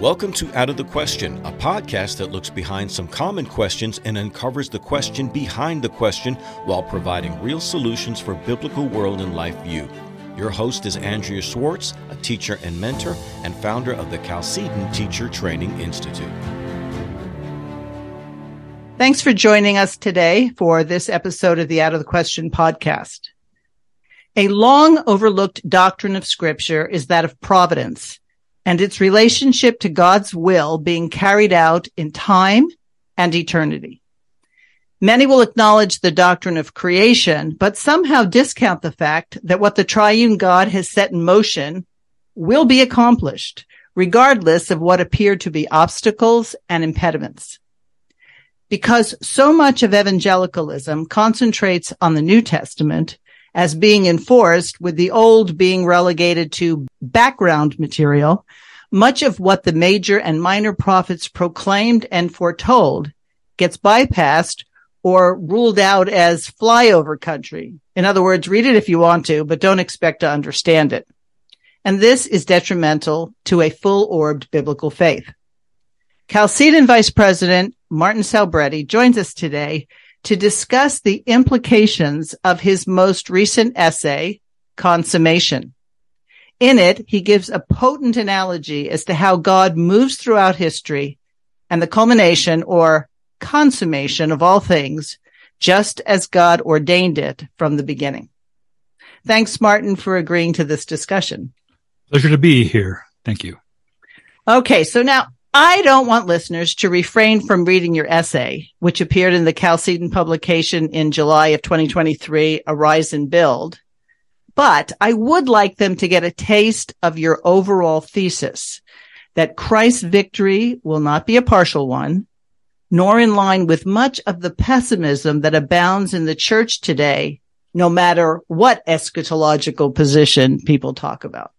Welcome to Out of the Question, a podcast that looks behind some common questions and uncovers the question behind the question while providing real solutions for biblical world and life view. Your host is Andrea Schwartz, a teacher and mentor and founder of the Chalcedon Teacher Training Institute. Thanks for joining us today for this episode of the Out of the Question podcast. A long overlooked doctrine of scripture is that of providence and its relationship to God's will being carried out in time and eternity. Many will acknowledge the doctrine of creation, but somehow discount the fact that what the triune God has set in motion will be accomplished, regardless of what appear to be obstacles and impediments. Because so much of evangelicalism concentrates on the New Testament, as being enforced with the old being relegated to background material, much of what the major and minor prophets proclaimed and foretold gets bypassed or ruled out as flyover country. In other words, read it if you want to, but don't expect to understand it. And this is detrimental to a full orbed biblical faith. Chalcedon Vice President Martin Selbrede joins us today to discuss the implications of his most recent essay, Consummation. In it, he gives a potent analogy as to how God moves throughout history and the culmination or consummation of all things, just as God ordained it from the beginning. Thanks, Martin, for agreeing to this discussion. Pleasure to be here. Thank you. Okay, so now I don't want listeners to refrain from reading your essay, which appeared in the Chalcedon publication in July of 2023, Arise and Build. But I would like them to get a taste of your overall thesis that Christ's victory will not be a partial one, nor in line with much of the pessimism that abounds in the church today, no matter what eschatological position people talk about.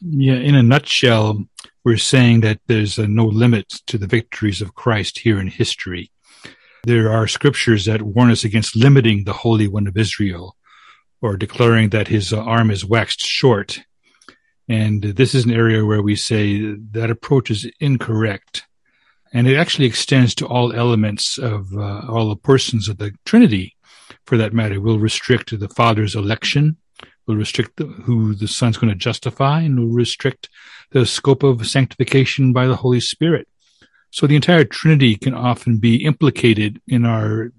Yeah, in a nutshell, we're saying that there's no limit to the victories of Christ here in history. There are scriptures that warn us against limiting the Holy One of Israel or declaring that his uh, arm is waxed short. And this is an area where we say that approach is incorrect. And it actually extends to all elements of uh, all the persons of the Trinity, for that matter. We'll restrict the Father's election, We'll restrict the, who the Son's going to justify, and we'll restrict the scope of sanctification by the Holy Spirit. So the entire Trinity can often be implicated in our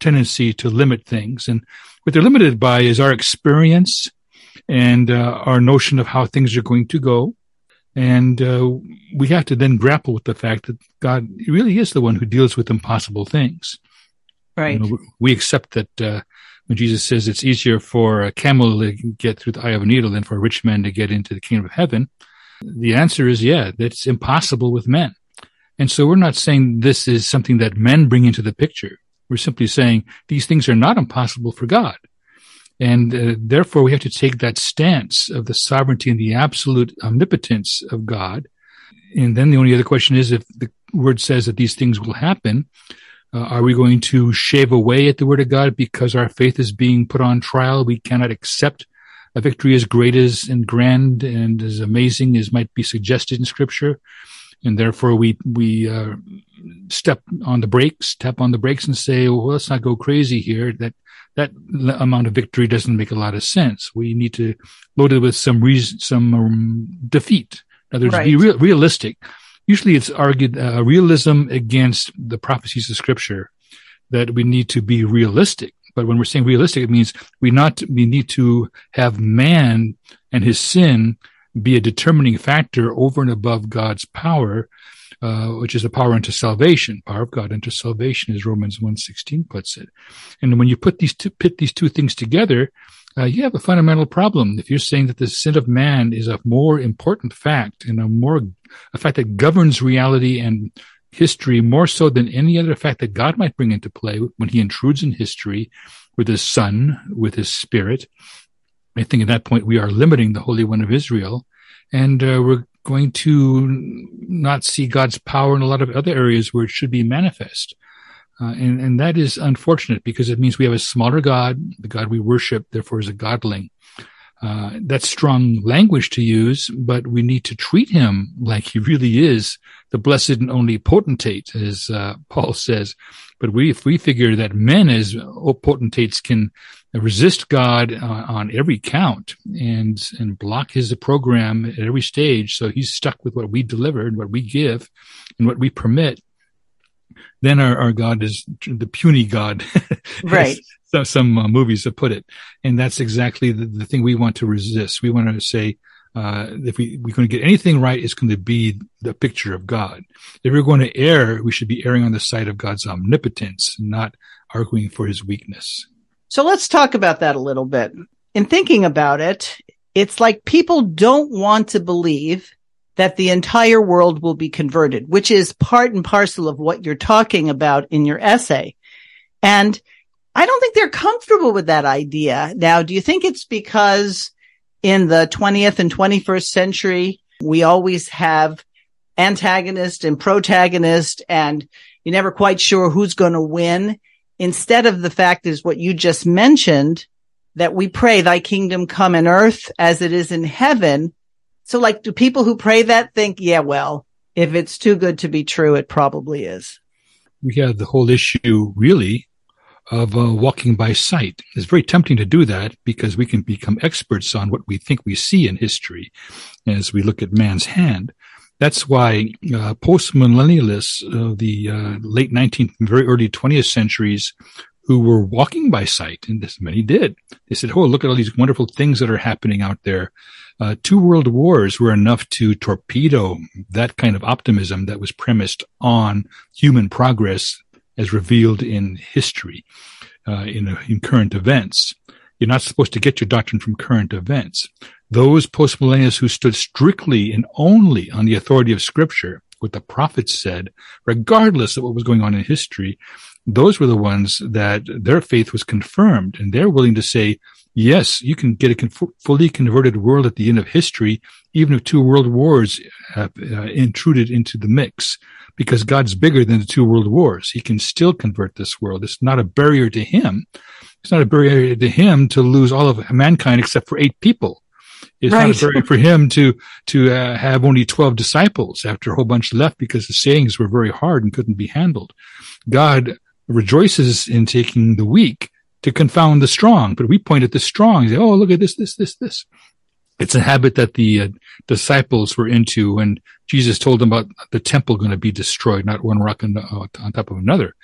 tendency to limit things. And what they're limited by is our experience and uh, our notion of how things are going to go. And uh, we have to then grapple with the fact that God really is the one who deals with impossible things. Right. You know, we accept that uh, when Jesus says it's easier for a camel to get through the eye of a needle than for a rich man to get into the kingdom of heaven, the answer is yeah, that's impossible with men. And so we're not saying this is something that men bring into the picture. We're simply saying these things are not impossible for God. And uh, therefore we have to take that stance of the sovereignty and the absolute omnipotence of God. And then the only other question is if the word says that these things will happen, uh, are we going to shave away at the word of God because our faith is being put on trial? We cannot accept a victory as great as and grand and as amazing as might be suggested in scripture. And therefore we, we, uh, step on the brakes, tap on the brakes and say, well, let's not go crazy here. That, that amount of victory doesn't make a lot of sense. We need to load it with some reason, some um, defeat. In other words, right. be real, realistic. Usually it's argued, uh, realism against the prophecies of scripture that we need to be realistic but when we're saying realistic, it means we not we need to have man and his sin be a determining factor over and above God's power, uh, which is a power unto salvation. Power of God unto salvation, as Romans 1.16 puts it. And when you put these two, pit these two things together, uh, you have a fundamental problem. If you're saying that the sin of man is a more important fact and a more, a fact that governs reality and history more so than any other fact that God might bring into play when he intrudes in history with his son, with his spirit. I think at that point we are limiting the Holy One of Israel and uh, we're going to not see God's power in a lot of other areas where it should be manifest. Uh, and, and that is unfortunate because it means we have a smaller God. The God we worship, therefore, is a godling. Uh, that's strong language to use, but we need to treat him like he really is the blessed and only potentate, as uh, Paul says. But we, if we figure that men as potentates can resist God uh, on every count and and block his program at every stage, so he's stuck with what we deliver and what we give and what we permit, then our, our God is the puny God. right. Some, uh, movies have put it. And that's exactly the, the thing we want to resist. We want to say, uh, if we, we're going to get anything right, it's going to be the picture of God. If we're going to err, we should be erring on the side of God's omnipotence, not arguing for his weakness. So let's talk about that a little bit. In thinking about it, it's like people don't want to believe that the entire world will be converted, which is part and parcel of what you're talking about in your essay. And I don't think they're comfortable with that idea. Now, do you think it's because in the 20th and 21st century, we always have antagonist and protagonist and you're never quite sure who's going to win instead of the fact is what you just mentioned that we pray thy kingdom come in earth as it is in heaven so like, do people who pray that think, yeah, well, if it's too good to be true, it probably is? We have the whole issue really of uh, walking by sight. It's very tempting to do that because we can become experts on what we think we see in history as we look at man's hand. That's why uh, post-millennialists of the uh, late 19th and very early 20th centuries who were walking by sight, and this many did. They said, "Oh, look at all these wonderful things that are happening out there." Uh, two world wars were enough to torpedo that kind of optimism that was premised on human progress as revealed in history, uh, in, uh, in current events. You're not supposed to get your doctrine from current events. Those postmillennialists who stood strictly and only on the authority of scripture, what the prophets said, regardless of what was going on in history, those were the ones that their faith was confirmed and they're willing to say, yes, you can get a fully converted world at the end of history, even if two world wars have uh, intruded into the mix, because God's bigger than the two world wars. He can still convert this world. It's not a barrier to him. It's not a barrier to him to lose all of mankind except for eight people. It's right. not a barrier for him to to uh, have only twelve disciples after a whole bunch left because the sayings were very hard and couldn't be handled. God rejoices in taking the weak to confound the strong. But we point at the strong and say, oh, look at this, this, this, this. It's a habit that the uh, disciples were into when Jesus told them about the temple going to be destroyed, not one rock on, uh, on top of another.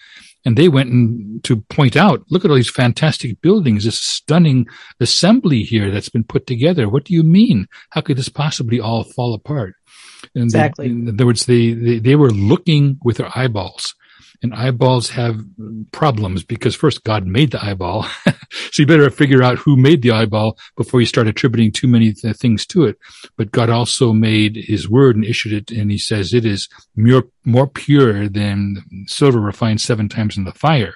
And they went and to point out, look at all these fantastic buildings, this stunning assembly here that's been put together. What do you mean? How could this possibly all fall apart? And exactly. They, in other words, they, they, they were looking with their eyeballs and eyeballs have problems because first God made the eyeball. so you better figure out who made the eyeball before you start attributing too many th- things to it. But God also made his word and issued it. And he says it is more, more pure than silver refined seven times in the fire.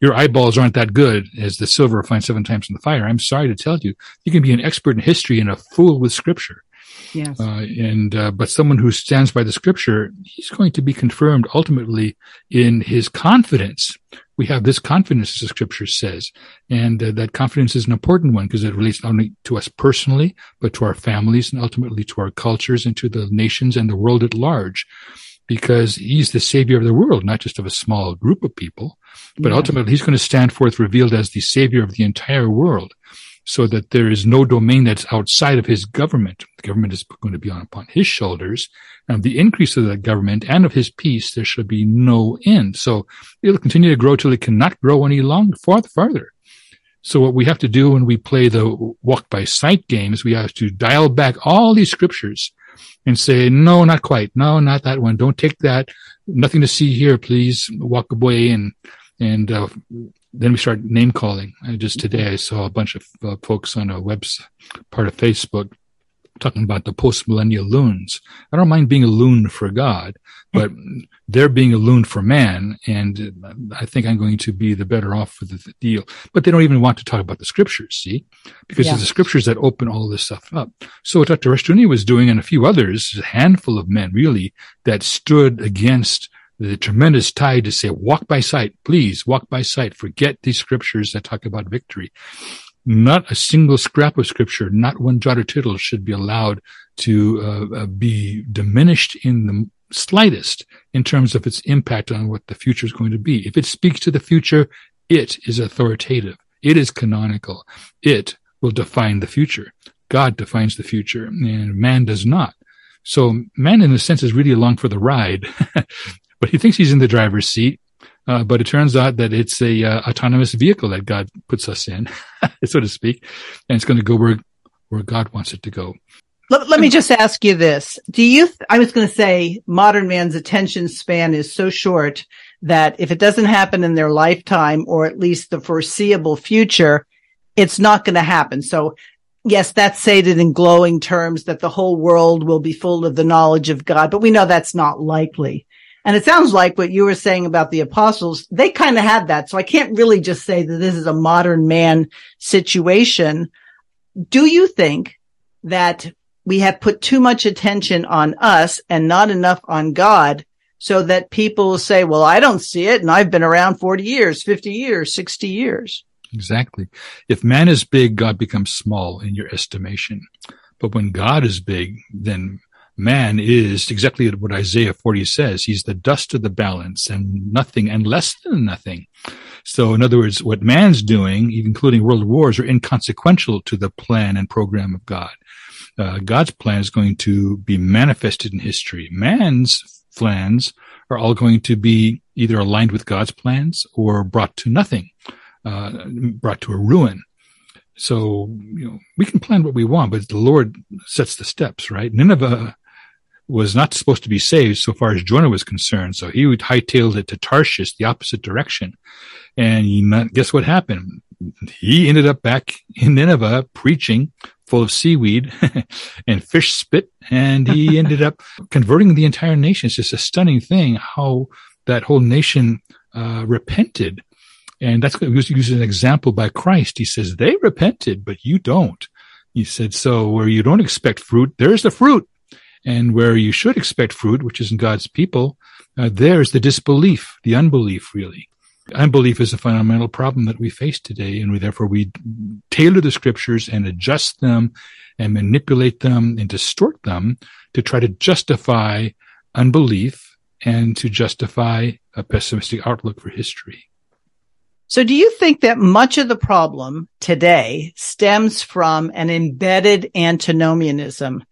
Your eyeballs aren't that good as the silver refined seven times in the fire. I'm sorry to tell you, you can be an expert in history and a fool with scripture. Yes. Uh, and, uh, but someone who stands by the scripture, he's going to be confirmed ultimately in his confidence. We have this confidence, as the scripture says. And uh, that confidence is an important one because it relates not only to us personally, but to our families and ultimately to our cultures and to the nations and the world at large. Because he's the savior of the world, not just of a small group of people, but yeah. ultimately he's going to stand forth revealed as the savior of the entire world so that there is no domain that's outside of his government. The government is going to be on upon his shoulders. And the increase of that government and of his peace, there should be no end. So it'll continue to grow till it cannot grow any longer, farther. So what we have to do when we play the walk by sight games, we have to dial back all these scriptures and say, no, not quite. No, not that one. Don't take that. Nothing to see here. Please walk away and, and, uh, then we start name calling. I just today I saw a bunch of uh, folks on a web part of Facebook talking about the post millennial loons. I don't mind being a loon for God, but they're being a loon for man. And I think I'm going to be the better off for the, deal. But they don't even want to talk about the scriptures, see? Because yeah. it's the scriptures that open all this stuff up. So what Dr. Rushdoony was doing and a few others, a handful of men really, that stood against the tremendous tide to say, walk by sight, please walk by sight. Forget these scriptures that talk about victory. not a single scrap of scripture, not one jot or tittle should be allowed to uh, uh, be diminished in the slightest in terms of its impact on what the future is going to be. If it speaks to the future, it is authoritative. It is canonical. It will define the future. God defines the future and man does not. So man, in a sense, is really along for the ride, but he thinks he's in the driver's seat. Uh, but it turns out that it's a uh, autonomous vehicle that God puts us in, so to speak, and it's going to go where where God wants it to go. Let, let me just ask you this: Do you? Th- I was going to say, modern man's attention span is so short that if it doesn't happen in their lifetime, or at least the foreseeable future, it's not going to happen. So yes, that's stated in glowing terms that the whole world will be full of the knowledge of God, but we know that's not likely. And it sounds like what you were saying about the apostles, they kind of had that. So I can't really just say that this is a modern man situation. Do you think that we have put too much attention on us and not enough on God so that people say, well, I don't see it. And I've been around 40 years, 50 years, 60 years. Exactly. If man is big, God becomes small in your estimation. But when God is big, then man is exactly what Isaiah 40 says. He's the dust of the balance and nothing and less than nothing. So in other words, what man's doing, including world wars, are inconsequential to the plan and program of God. Uh, God's plan is going to be manifested in history. Man's plans are all going to be either aligned with God's plans or brought to nothing uh, brought to a ruin. So, you know, we can plan what we want, but the Lord sets the steps, right? Nineveh was not supposed to be saved so far as Jonah was concerned. So he hightailed it to Tarshish, the opposite direction. And he, guess what happened? He ended up back in Nineveh preaching full of seaweed and fish spit. And he ended up converting the entire nation. It's just a stunning thing how that whole nation uh, repented and that's used as an example by Christ. He says, they repented, but you don't. He said, so where you don't expect fruit, there's the fruit. And where you should expect fruit, which is in God's people, uh, there's the disbelief, the unbelief, really. Unbelief is a fundamental problem that we face today, and we, therefore we tailor the scriptures and adjust them and manipulate them and distort them to try to justify unbelief and to justify a pessimistic outlook for history. So do you think that much of the problem today stems from an embedded antinomianism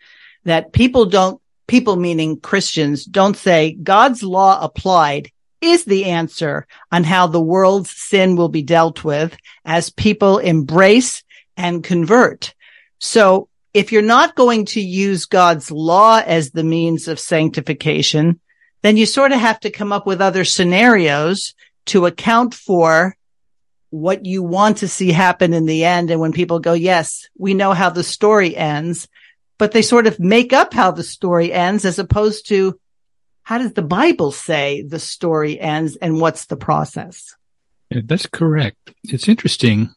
that people don't, people meaning Christians don't say God's law applied is the answer on how the world's sin will be dealt with as people embrace and convert. So if you're not going to use God's law as the means of sanctification, then you sort of have to come up with other scenarios to account for what you want to see happen in the end. And when people go, yes, we know how the story ends, but they sort of make up how the story ends as opposed to how does the Bible say the story ends and what's the process? Yeah, that's correct. It's interesting.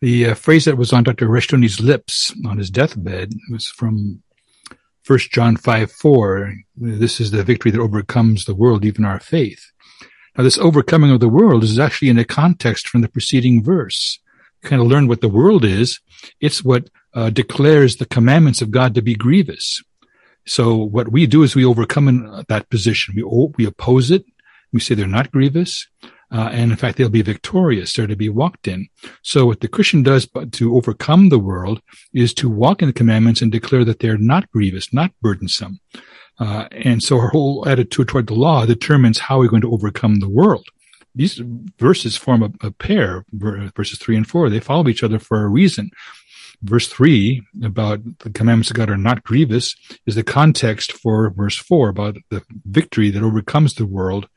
The uh, phrase that was on Dr. Rushdoony's lips on his deathbed was from First John 5 4. This is the victory that overcomes the world, even our faith. Now, this overcoming of the world is actually in a context from the preceding verse. Kind of learn what the world is. It's what uh, declares the commandments of God to be grievous. So what we do is we overcome in that position. We we oppose it. We say they're not grievous. Uh, and in fact, they'll be victorious. They're to be walked in. So what the Christian does to overcome the world is to walk in the commandments and declare that they're not grievous, not burdensome. Uh, and so our whole attitude toward the law determines how we're going to overcome the world. These verses form a, a pair, verses three and four. They follow each other for a reason. Verse three about the commandments of God are not grievous is the context for verse four about the victory that overcomes the world,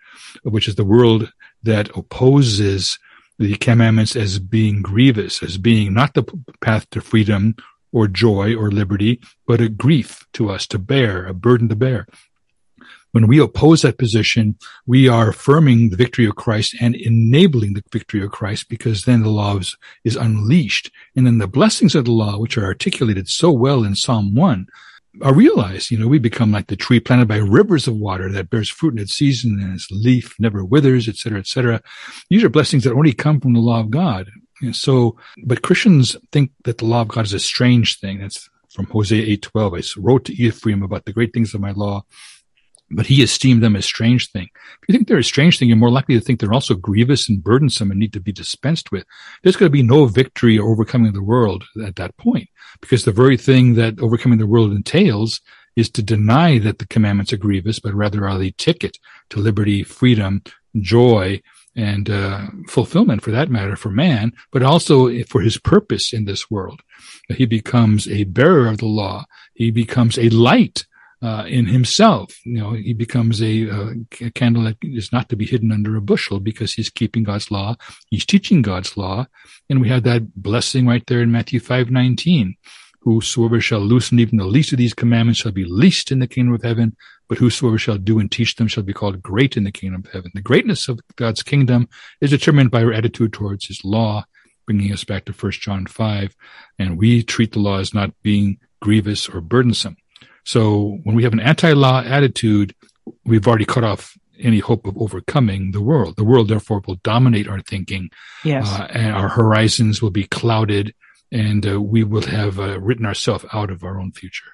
which is the world that opposes the commandments as being grievous, as being not the path to freedom or joy or liberty, but a grief to us to bear, a burden to bear. When we oppose that position, we are affirming the victory of Christ and enabling the victory of Christ because then the law is, is unleashed. And then the blessings of the law, which are articulated so well in Psalm 1, are realized. You know, we become like the tree planted by rivers of water that bears fruit in its season and its leaf never withers, et cetera, et cetera. These are blessings that only come from the law of God. And so, but Christians think that the law of God is a strange thing. That's from Hosea 8:12. I wrote to Ephraim about the great things of my law, but he esteemed them a strange thing. If you think they're a strange thing, you're more likely to think they're also grievous and burdensome and need to be dispensed with. There's going to be no victory or overcoming the world at that point, because the very thing that overcoming the world entails is to deny that the commandments are grievous, but rather are the ticket to liberty, freedom, joy, and uh, fulfillment for that matter for man, but also for his purpose in this world. He becomes a bearer of the law. He becomes a light uh, in himself. You know, he becomes a, uh, a, candle that is not to be hidden under a bushel because he's keeping God's law. He's teaching God's law. And we have that blessing right there in Matthew 5, 19. Whosoever shall loosen even the least of these commandments shall be least in the kingdom of heaven, but whosoever shall do and teach them shall be called great in the kingdom of heaven. The greatness of God's kingdom is determined by our attitude towards his law, bringing us back to 1 John 5. And we treat the law as not being grievous or burdensome. So when we have an anti-law attitude, we've already cut off any hope of overcoming the world. The world, therefore, will dominate our thinking. Yes. Uh, and our horizons will be clouded and uh, we will have uh, written ourselves out of our own future.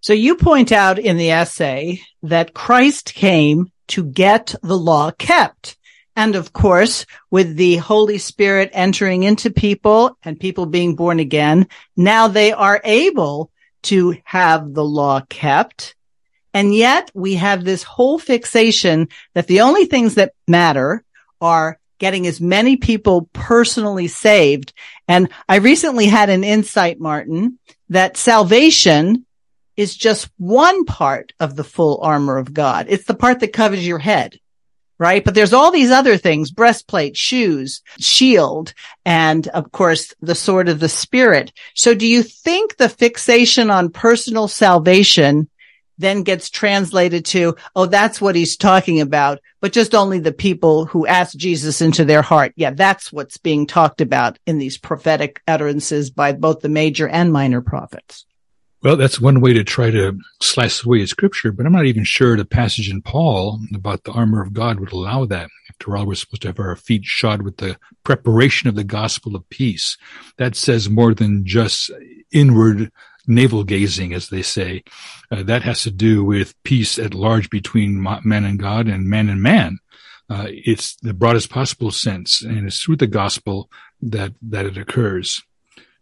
So you point out in the essay that Christ came to get the law kept. And of course, with the Holy Spirit entering into people and people being born again, now they are able to have the law kept. And yet we have this whole fixation that the only things that matter are getting as many people personally saved. And I recently had an insight, Martin, that salvation is just one part of the full armor of God. It's the part that covers your head right? But there's all these other things, breastplate, shoes, shield, and of course the sword of the spirit. So do you think the fixation on personal salvation then gets translated to, oh, that's what he's talking about, but just only the people who ask Jesus into their heart. Yeah, that's what's being talked about in these prophetic utterances by both the major and minor prophets. Well, that's one way to try to slice away a scripture, but I'm not even sure the passage in Paul about the armor of God would allow that. After all, we're supposed to have our feet shod with the preparation of the gospel of peace. That says more than just inward navel gazing, as they say. Uh, that has to do with peace at large between man and God and man and man. Uh, it's the broadest possible sense, and it's through the gospel that that it occurs.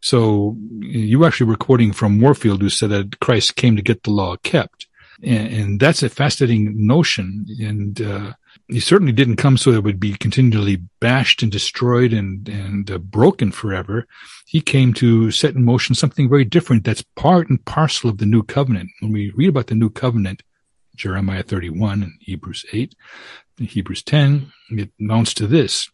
So you were actually recording from Warfield, who said that Christ came to get the law kept. And, and that's a fascinating notion. And, uh, he certainly didn't come so that it would be continually bashed and destroyed and, and uh, broken forever. He came to set in motion something very different that's part and parcel of the new covenant. When we read about the new covenant, Jeremiah 31 and Hebrews 8, and Hebrews 10, it amounts to this,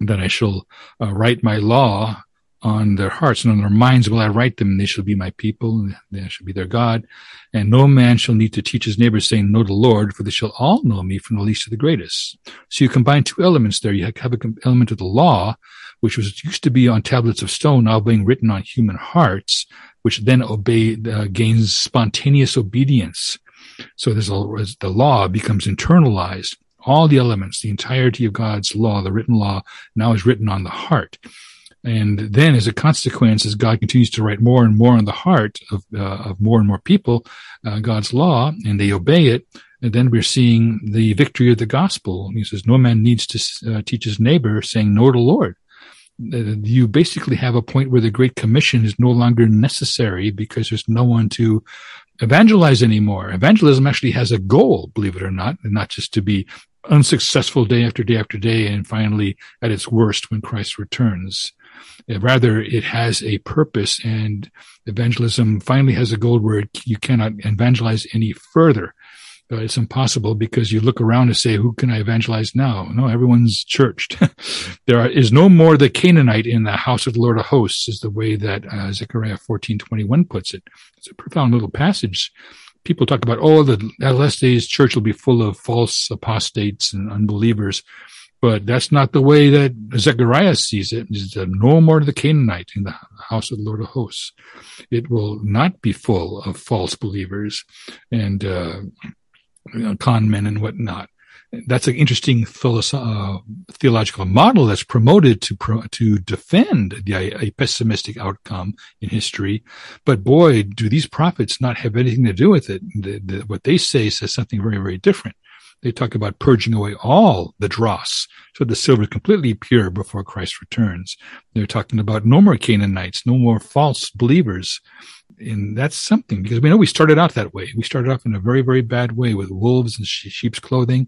that I shall uh, write my law on their hearts and on their minds will I write them, and they shall be my people, and they shall be their God. And no man shall need to teach his neighbor, saying, Know the Lord, for they shall all know me from the least to the greatest. So you combine two elements there. You have an element of the law, which was used to be on tablets of stone, now being written on human hearts, which then obey uh, gains spontaneous obedience. So there's a, the law becomes internalized. All the elements, the entirety of God's law, the written law, now is written on the heart. And then as a consequence, as God continues to write more and more on the heart of, uh, of more and more people, uh, God's law, and they obey it, and then we're seeing the victory of the gospel. He says, no man needs to uh, teach his neighbor saying, know the Lord. Uh, you basically have a point where the Great Commission is no longer necessary because there's no one to evangelize anymore. Evangelism actually has a goal, believe it or not, and not just to be unsuccessful day after day after day and finally at its worst when Christ returns. Uh, rather, it has a purpose and evangelism finally has a goal where you cannot evangelize any further. Uh, it's impossible because you look around and say, who can I evangelize now? No, everyone's churched. there are, is no more the Canaanite in the house of the Lord of hosts is the way that uh, Zechariah 14:21 puts it. It's a profound little passage. People talk about, oh, the last days church will be full of false apostates and unbelievers. But that's not the way that Zechariah sees it. He said, no more the Canaanite in the house of the Lord of hosts. It will not be full of false believers and uh, con men and whatnot. that's an interesting philosoph- uh, theological model that's promoted to pro- to defend the, a pessimistic outcome in history. But boy, do these prophets not have anything to do with it. The, the, what they say says something very, very different. They talk about purging away all the dross, so the silver is completely pure before Christ returns. They're talking about no more Canaanites, no more false believers. And that's something because we know we started out that way. We started off in a very, very bad way with wolves and sheep's clothing,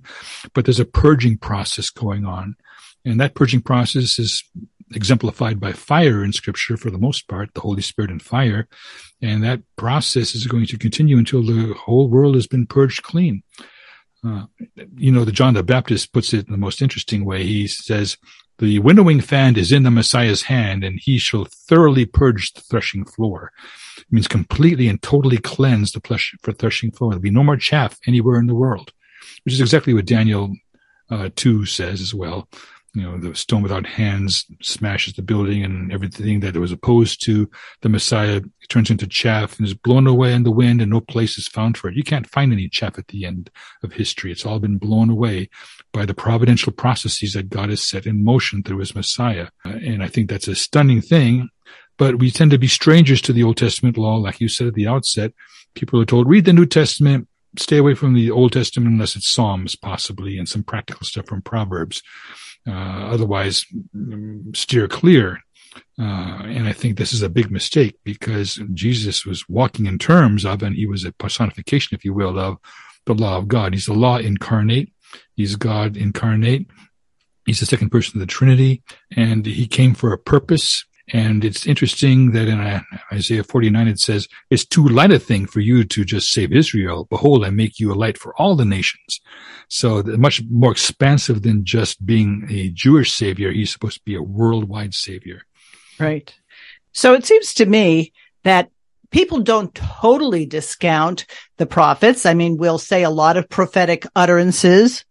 but there's a purging process going on. And that purging process is exemplified by fire in scripture for the most part, the Holy Spirit and fire. And that process is going to continue until the whole world has been purged clean. Uh, you know, the John the Baptist puts it in the most interesting way. He says, the winnowing fan is in the Messiah's hand and he shall thoroughly purge the threshing floor. It means completely and totally cleanse the for threshing floor. There'll be no more chaff anywhere in the world, which is exactly what Daniel uh, 2 says as well you know, the stone without hands smashes the building and everything that was opposed to the Messiah turns into chaff and is blown away in the wind and no place is found for it. You can't find any chaff at the end of history. It's all been blown away by the providential processes that God has set in motion through his Messiah. And I think that's a stunning thing. But we tend to be strangers to the Old Testament law. Like you said at the outset, people are told, read the New Testament, stay away from the Old Testament unless it's Psalms, possibly, and some practical stuff from Proverbs. Uh, otherwise, steer clear. Uh, and I think this is a big mistake because Jesus was walking in terms of, and he was a personification, if you will, of the law of God. He's the law incarnate. He's God incarnate. He's the second person of the Trinity, and he came for a purpose. And it's interesting that in uh, Isaiah 49, it says, it's too light a thing for you to just save Israel. Behold, I make you a light for all the nations. So much more expansive than just being a Jewish savior. He's supposed to be a worldwide savior. Right. So it seems to me that people don't totally discount the prophets. I mean, we'll say a lot of prophetic utterances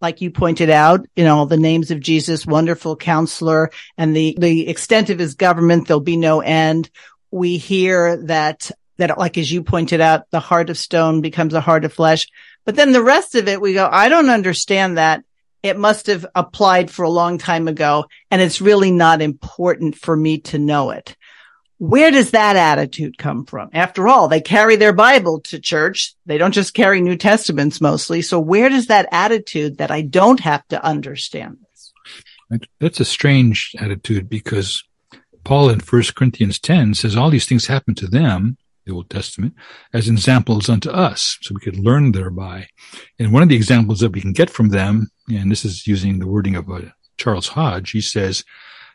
like you pointed out, you know, the names of Jesus, wonderful counselor and the, the extent of his government, there'll be no end. We hear that, that like as you pointed out, the heart of stone becomes a heart of flesh. But then the rest of it, we go, I don't understand that. It must have applied for a long time ago and it's really not important for me to know it. Where does that attitude come from? After all, they carry their Bible to church. They don't just carry New Testaments mostly. So where does that attitude that I don't have to understand this? That's a strange attitude because Paul in 1 Corinthians 10 says all these things happen to them, the Old Testament, as examples unto us, so we could learn thereby. And one of the examples that we can get from them, and this is using the wording of uh, Charles Hodge, he says,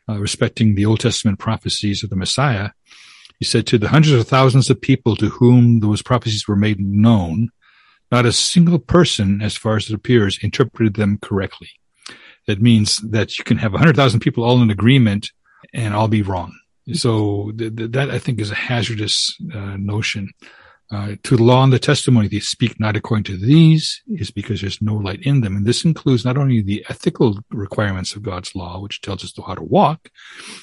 uh, respecting the Old Testament prophecies of the Messiah, he said to the hundreds of thousands of people to whom those prophecies were made known, not a single person, as far as it appears, interpreted them correctly. That means that you can have 100,000 people all in agreement and all be wrong. So th- th- that I think is a hazardous uh, notion. Uh, to the law and the testimony they speak not according to these is because there's no light in them. And this includes not only the ethical requirements of God's law, which tells us how to walk,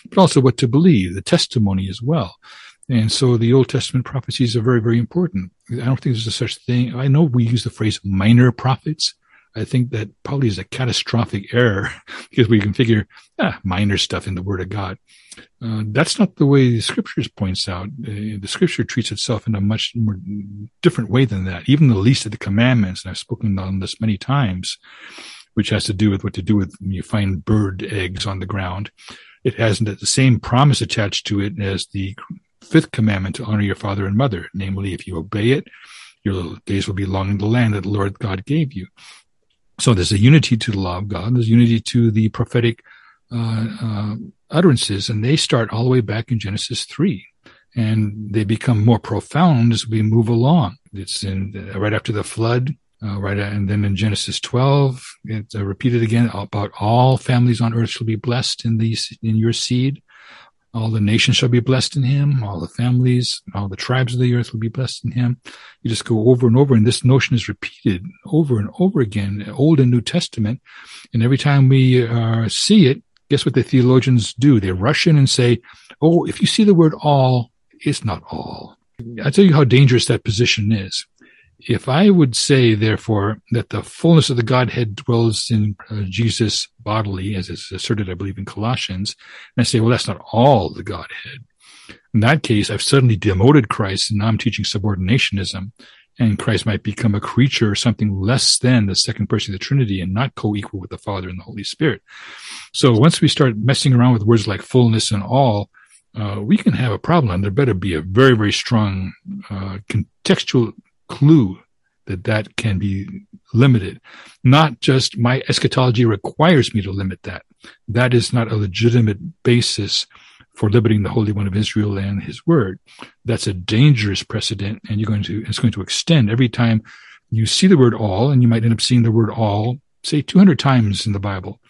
but also what to believe, the testimony as well. And so the Old Testament prophecies are very, very important. I don't think there's a such thing. I know we use the phrase minor prophets. I think that probably is a catastrophic error because we can figure ah, minor stuff in the Word of God. Uh, that's not the way the Scriptures points out. Uh, the Scripture treats itself in a much more different way than that. Even the least of the commandments, and I've spoken on this many times, which has to do with what to do with when you find bird eggs on the ground. It has the same promise attached to it as the fifth commandment to honor your father and mother. Namely, if you obey it, your days will be long in the land that the Lord God gave you. So there's a unity to the law of God. There's unity to the prophetic uh, uh, utterances, and they start all the way back in Genesis three, and they become more profound as we move along. It's in uh, right after the flood, uh, right, and then in Genesis twelve, it's uh, repeated again about all families on earth shall be blessed in these in your seed. All the nations shall be blessed in him. All the families, all the tribes of the earth will be blessed in him. You just go over and over, and this notion is repeated over and over again, Old and New Testament. And every time we uh, see it, guess what the theologians do? They rush in and say, "Oh, if you see the word all, it's not all." I tell you how dangerous that position is. If I would say, therefore, that the fullness of the Godhead dwells in uh, Jesus bodily, as is asserted, I believe, in Colossians, and I say, well, that's not all the Godhead. In that case, I've suddenly demoted Christ and now I'm teaching subordinationism and Christ might become a creature or something less than the second person of the Trinity and not co-equal with the Father and the Holy Spirit. So once we start messing around with words like fullness and all, uh, we can have a problem. There better be a very, very strong uh, contextual clue that that can be limited. Not just my eschatology requires me to limit that. That is not a legitimate basis for limiting the Holy One of Israel and his word. That's a dangerous precedent and you're going to, it's going to extend every time you see the word all and you might end up seeing the word all, say 200 times in the Bible.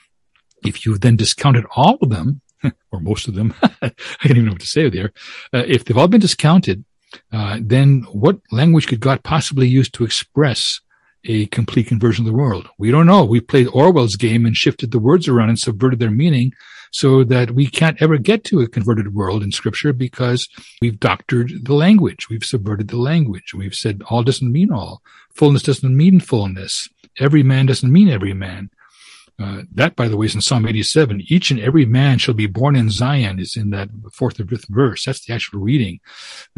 If you then discounted all of them, or most of them, I don't even know what to say there. Uh, if they've all been discounted, uh, then what language could God possibly use to express a complete conversion of the world? We don't know. We played Orwell's game and shifted the words around and subverted their meaning so that we can't ever get to a converted world in scripture because we've doctored the language. We've subverted the language. We've said all doesn't mean all. Fullness doesn't mean fullness. Every man doesn't mean every man. Uh, that, by the way, is in Psalm 87. Each and every man shall be born in Zion is in that fourth or fifth verse. That's the actual reading,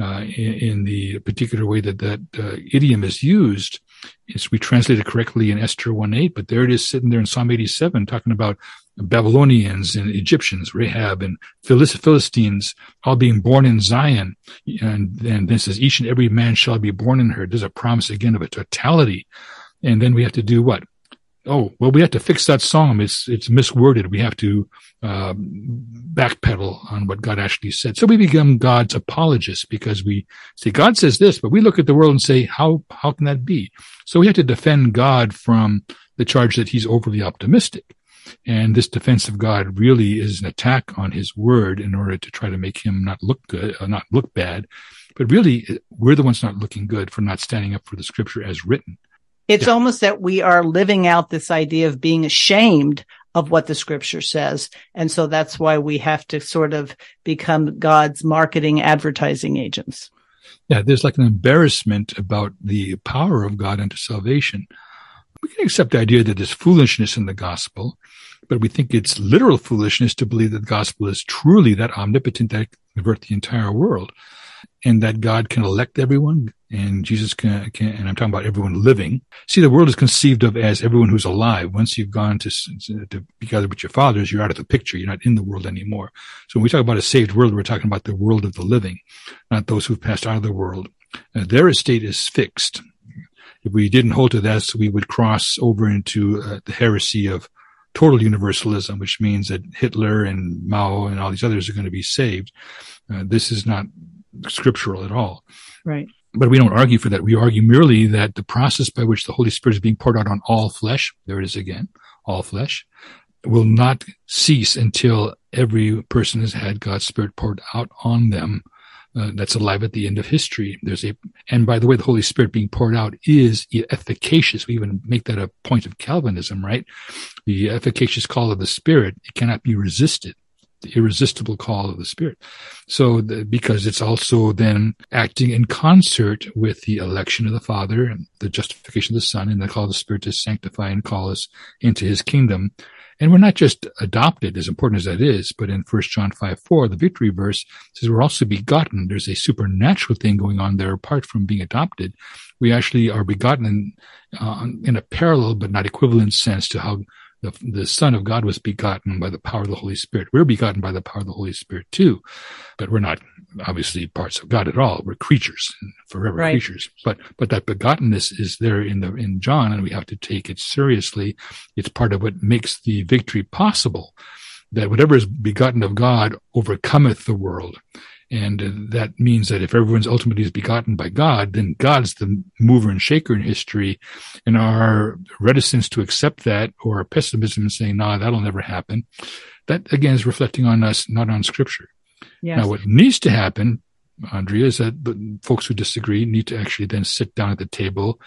uh, in, in, the particular way that that uh, idiom is used. It's, we translate it correctly in Esther 1-8, but there it is sitting there in Psalm 87 talking about Babylonians and Egyptians, Rahab and Philistines, all being born in Zion. And then this says, each and every man shall be born in her. There's a promise again of a totality. And then we have to do what? Oh, well, we have to fix that psalm. It's, it's misworded. We have to, uh, backpedal on what God actually said. So we become God's apologists because we say, God says this, but we look at the world and say, how, how can that be? So we have to defend God from the charge that he's overly optimistic. And this defense of God really is an attack on his word in order to try to make him not look good, uh, not look bad. But really, we're the ones not looking good for not standing up for the scripture as written. It's yeah. almost that we are living out this idea of being ashamed of what the scripture says. And so that's why we have to sort of become God's marketing advertising agents. Yeah, there's like an embarrassment about the power of God unto salvation we can accept the idea that there's foolishness in the gospel, but we think it's literal foolishness to believe that the gospel is truly that omnipotent that can convert the entire world and that God can elect everyone and Jesus can, can, and I'm talking about everyone living. See, the world is conceived of as everyone who's alive. Once you've gone to, to be gathered with your fathers, you're out of the picture. You're not in the world anymore. So when we talk about a saved world, we're talking about the world of the living, not those who've passed out of the world. Uh, their estate is fixed if we didn't hold to that, we would cross over into uh, the heresy of total universalism, which means that Hitler and Mao and all these others are going to be saved. Uh, this is not scriptural at all. Right. But we don't argue for that. We argue merely that the process by which the Holy Spirit is being poured out on all flesh, there it is again, all flesh, will not cease until every person has had God's Spirit poured out on them uh, that's alive at the end of history. There's a, and by the way, the Holy Spirit being poured out is efficacious. We even make that a point of Calvinism, right? The efficacious call of the Spirit, it cannot be resisted. The irresistible call of the Spirit. So, the, because it's also then acting in concert with the election of the Father and the justification of the Son and the call of the Spirit to sanctify and call us into His kingdom. And we're not just adopted, as important as that is, but in 1 John 5, 4, the victory verse says we're also begotten. There's a supernatural thing going on there apart from being adopted. We actually are begotten in, uh, in a parallel but not equivalent sense to how the, the Son of God was begotten by the power of the Holy Spirit. We're begotten by the power of the Holy Spirit too, but we're not obviously parts of God at all. We're creatures, forever right. creatures. But but that begottenness is there in the in John, and we have to take it seriously. It's part of what makes the victory possible. That whatever is begotten of God overcometh the world. And that means that if everyone's ultimately is begotten by God, then God's the mover and shaker in history. And our reticence to accept that or our pessimism saying, nah, that'll never happen. That again is reflecting on us, not on scripture. Yes. Now, what needs to happen, Andrea, is that folks who disagree need to actually then sit down at the table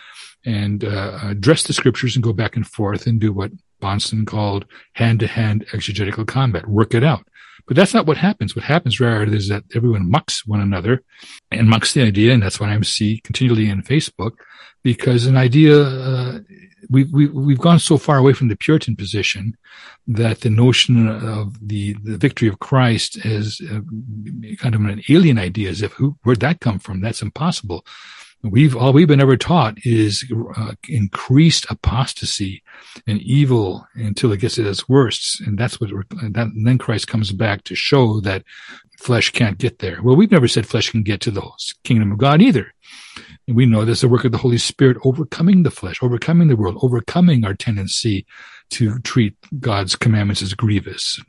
and uh, address the scriptures and go back and forth and do what Bahnsen called hand to hand exegetical combat. Work it out But that's not what happens. What happens rather is that everyone mucks one another and mucks the idea. And that's what I see continually in Facebook because an idea, uh, we, we, we've gone so far away from the Puritan position that the notion of the, the victory of Christ is uh, kind of an alien idea as if who, where'd that come from? That's impossible. We've all we've been ever taught is uh, increased apostasy and evil until it gets at its worst, and that's what. That, and then Christ comes back to show that flesh can't get there. Well, we've never said flesh can get to the kingdom of God either. And we know there's the work of the Holy Spirit overcoming the flesh, overcoming the world, overcoming our tendency to treat God's commandments as grievous.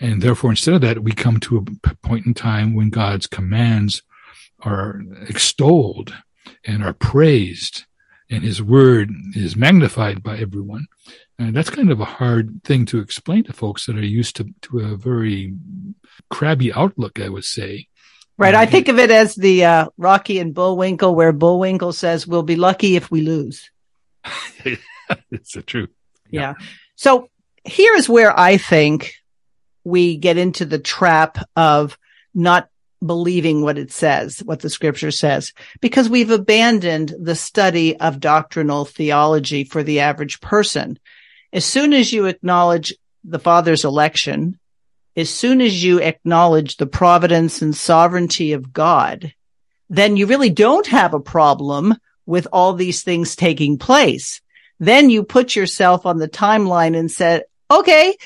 And therefore, instead of that, we come to a point in time when God's commands are extolled and are praised and his word is magnified by everyone. And that's kind of a hard thing to explain to folks that are used to, to a very crabby outlook, I would say. Right. I think of it as the uh, Rocky and Bullwinkle, where Bullwinkle says, We'll be lucky if we lose. it's the truth. Yeah. yeah. So here is where I think we get into the trap of not believing what it says, what the scripture says, because we've abandoned the study of doctrinal theology for the average person. As soon as you acknowledge the Father's election, as soon as you acknowledge the providence and sovereignty of God, then you really don't have a problem with all these things taking place. Then you put yourself on the timeline and said, okay,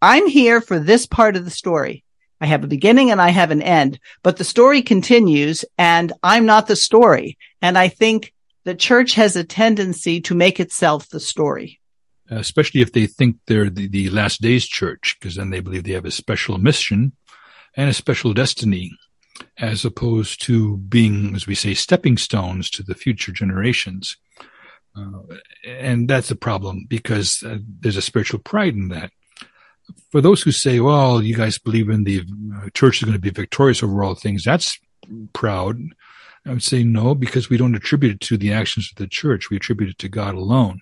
I'm here for this part of the story. I have a beginning and I have an end, but the story continues and I'm not the story. And I think the church has a tendency to make itself the story. Especially if they think they're the, the last days church, because then they believe they have a special mission and a special destiny, as opposed to being, as we say, stepping stones to the future generations. Uh, and that's a problem because uh, there's a spiritual pride in that for those who say, well, you guys believe in the uh, church is going to be victorious over all things, that's proud. I would say no, because we don't attribute it to the actions of the church. We attribute it to God alone.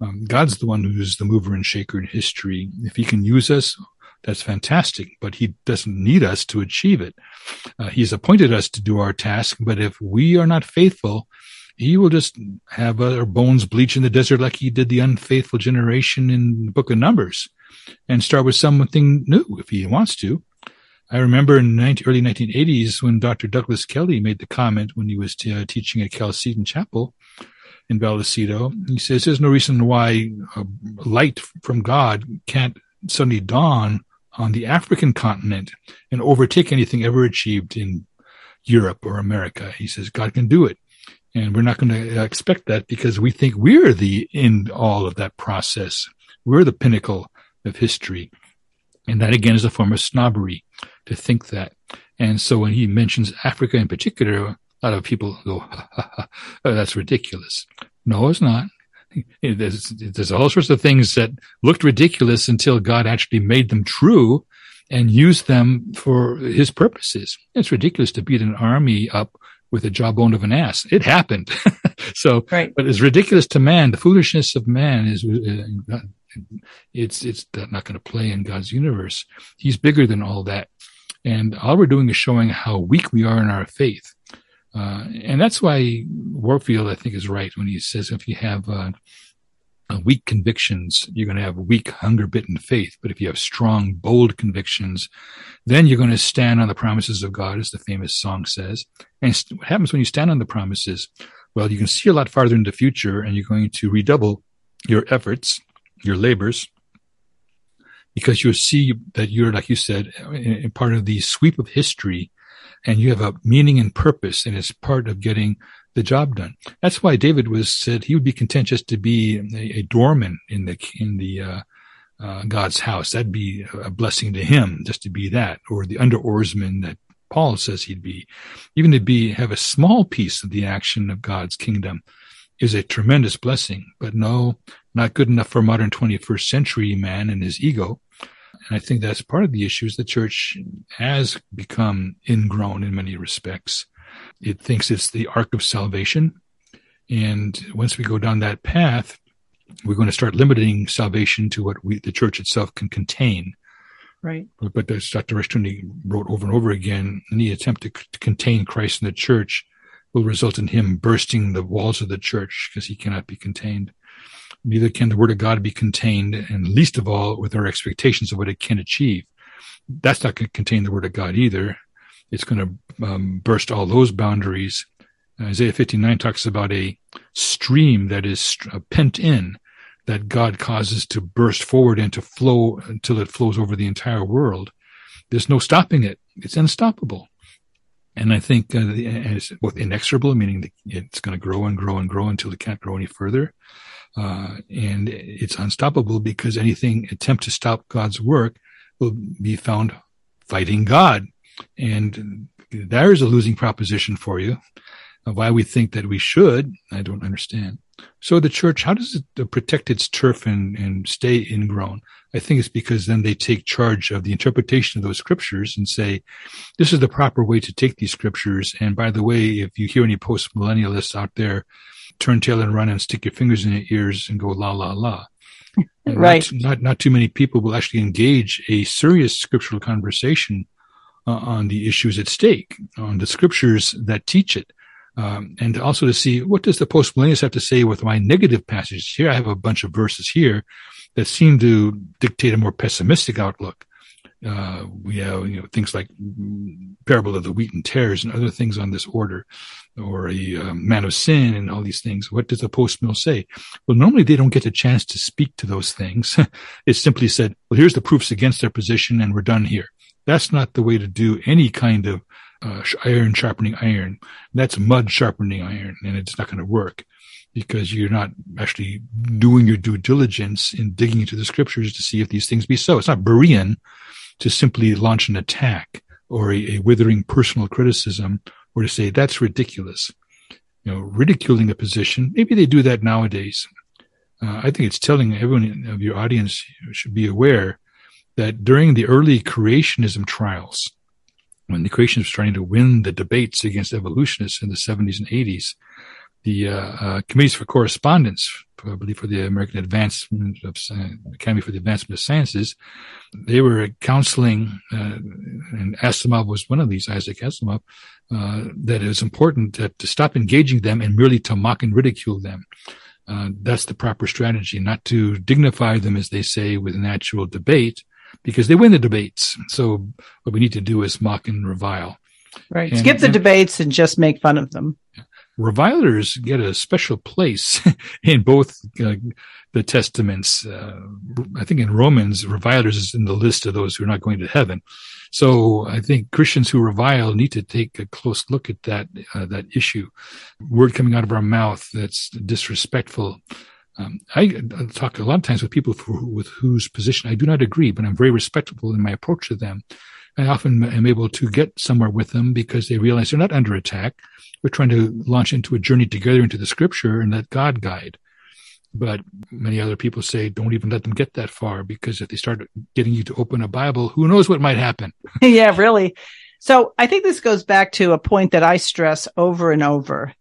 Um, God's the one who's the mover and shaker in history. If he can use us, that's fantastic, but he doesn't need us to achieve it. Uh, he's appointed us to do our task, but if we are not faithful, he will just have our bones bleach in the desert like he did the unfaithful generation in the book of Numbers and start with something new if he wants to. I remember in 19, early 1980s when Dr. Douglas Kelly made the comment when he was t- uh, teaching at Chalcedon Chapel in Vallecito. He says there's no reason why light from God can't suddenly dawn on the African continent and overtake anything ever achieved in Europe or America. He says God can do it. And we're not going to expect that because we think we're the end all of that process. We're the pinnacle of history. And that again is a form of snobbery to think that. And so when he mentions Africa in particular, a lot of people go, oh, that's ridiculous. No, it's not. There's, there's all sorts of things that looked ridiculous until God actually made them true and used them for his purposes. It's ridiculous to beat an army up with a jawbone of an ass. It happened. so, right. but it's ridiculous to man. The foolishness of man is uh, it's it's not going to play in God's universe. He's bigger than all that, and all we're doing is showing how weak we are in our faith. Uh, and that's why Warfield, I think, is right when he says if you have uh, weak convictions, you're going to have weak, hunger-bitten faith. But if you have strong, bold convictions, then you're going to stand on the promises of God, as the famous song says. And what happens when you stand on the promises? Well, you can see a lot farther in the future, and you're going to redouble your efforts your labors because you'll see that you're, like you said, part of the sweep of history and you have a meaning and purpose and it's part of getting the job done. That's why David was said he would be content just to be a, a doorman in the, in the, uh, uh, God's house. That'd be a blessing to him just to be that or the under oarsman that Paul says he'd be, even to be, have a small piece of the action of God's kingdom is a tremendous blessing, but no, not good enough for modern 21st century man and his ego. And I think that's part of the issue is The church has become ingrown in many respects. It thinks it's the ark of salvation. And once we go down that path, we're going to start limiting salvation to what we, the church itself can contain. Right. But, but as Dr. Rushdoony wrote over and over again, any attempt to, to contain Christ in the church will result in him bursting the walls of the church because he cannot be contained. Neither can the word of God be contained, and least of all with our expectations of what it can achieve. That's not going to contain the word of God either. It's going to um, burst all those boundaries. Isaiah 59 talks about a stream that is uh, pent in that God causes to burst forward and to flow until it flows over the entire world. There's no stopping it. It's unstoppable. And I think uh, it's both inexorable, meaning it's going to grow and grow and grow until it can't grow any further. Uh, and it's unstoppable because anything attempt to stop God's work will be found fighting God. And there's a losing proposition for you. Why we think that we should, I don't understand. So the church, how does it protect its turf and, and stay ingrown? I think it's because then they take charge of the interpretation of those scriptures and say, this is the proper way to take these scriptures. And by the way, if you hear any post millennialists out there, turn tail and run and stick your fingers in your ears and go la la la. right. Not, not, not too many people will actually engage a serious scriptural conversation uh, on the issues at stake, on the scriptures that teach it. Um, and also to see what does the postmillennialists have to say with my negative passages here. I have a bunch of verses here that seem to dictate a more pessimistic outlook. Uh, we have you know things like parable of the wheat and tares and other things on this order, or a um, man of sin and all these things. What does the post mill say? Well, normally they don't get a chance to speak to those things. it's simply said, well, here's the proofs against their position, and we're done here. That's not the way to do any kind of uh, iron sharpening iron. That's mud sharpening iron, and it's not going to work because you're not actually doing your due diligence in digging into the scriptures to see if these things be so. It's not Berean to simply launch an attack or a, a withering personal criticism or to say that's ridiculous. You know, ridiculing a position. Maybe they do that nowadays. Uh, I think it's telling everyone of your audience should be aware that during the early creationism trials, when the creationists were trying to win the debates against evolutionists in the 70s and 80s, the uh, uh, committees for correspondence, I believe for the American Advancement of Academy for the Advancement of Sciences, they were counseling, uh, and Asimov was one of these, Isaac Asimov, uh, that it was important to, to, stop engaging them and merely to mock and ridicule them. Uh, that's the proper strategy, not to dignify them, as they say, with an actual debate, because they win the debates. So what we need to do is mock and revile. Right. And, Skip the and, debates and just make fun of them. Revilers get a special place in both uh, the testaments. Uh, I think in Romans, revilers is in the list of those who are not going to heaven. So I think Christians who revile need to take a close look at that uh, that issue. Word coming out of our mouth that's disrespectful um, I, talk a lot of times with people for, with whose position I do not agree, but I'm very respectful in my approach to them. I often am able to get somewhere with them because they realize they're not under attack. We're trying to launch into a journey together into the scripture and let God guide. But many other people say, don't even let them get that far because if they start getting you to open a Bible, who knows what might happen? yeah, really. So I think this goes back to a point that I stress over and over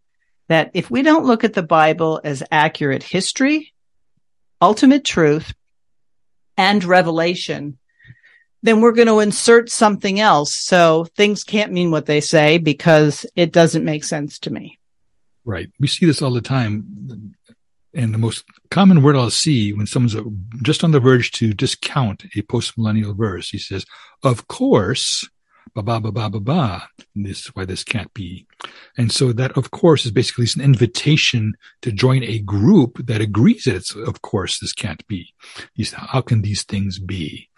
that if we don't look at the Bible as accurate history, ultimate truth, and revelation, then we're going to insert something else. So things can't mean what they say because it doesn't make sense to me. Right. We see this all the time. And the most common word I'll see when someone's uh, just on the verge to discount a post millennial verse, he says, of course, ba ba ba ba ba ba. This is why this can't be. And so that, of course, is basically an invitation to join a group that agrees that it's, of course, this can't be. These, how can these things be?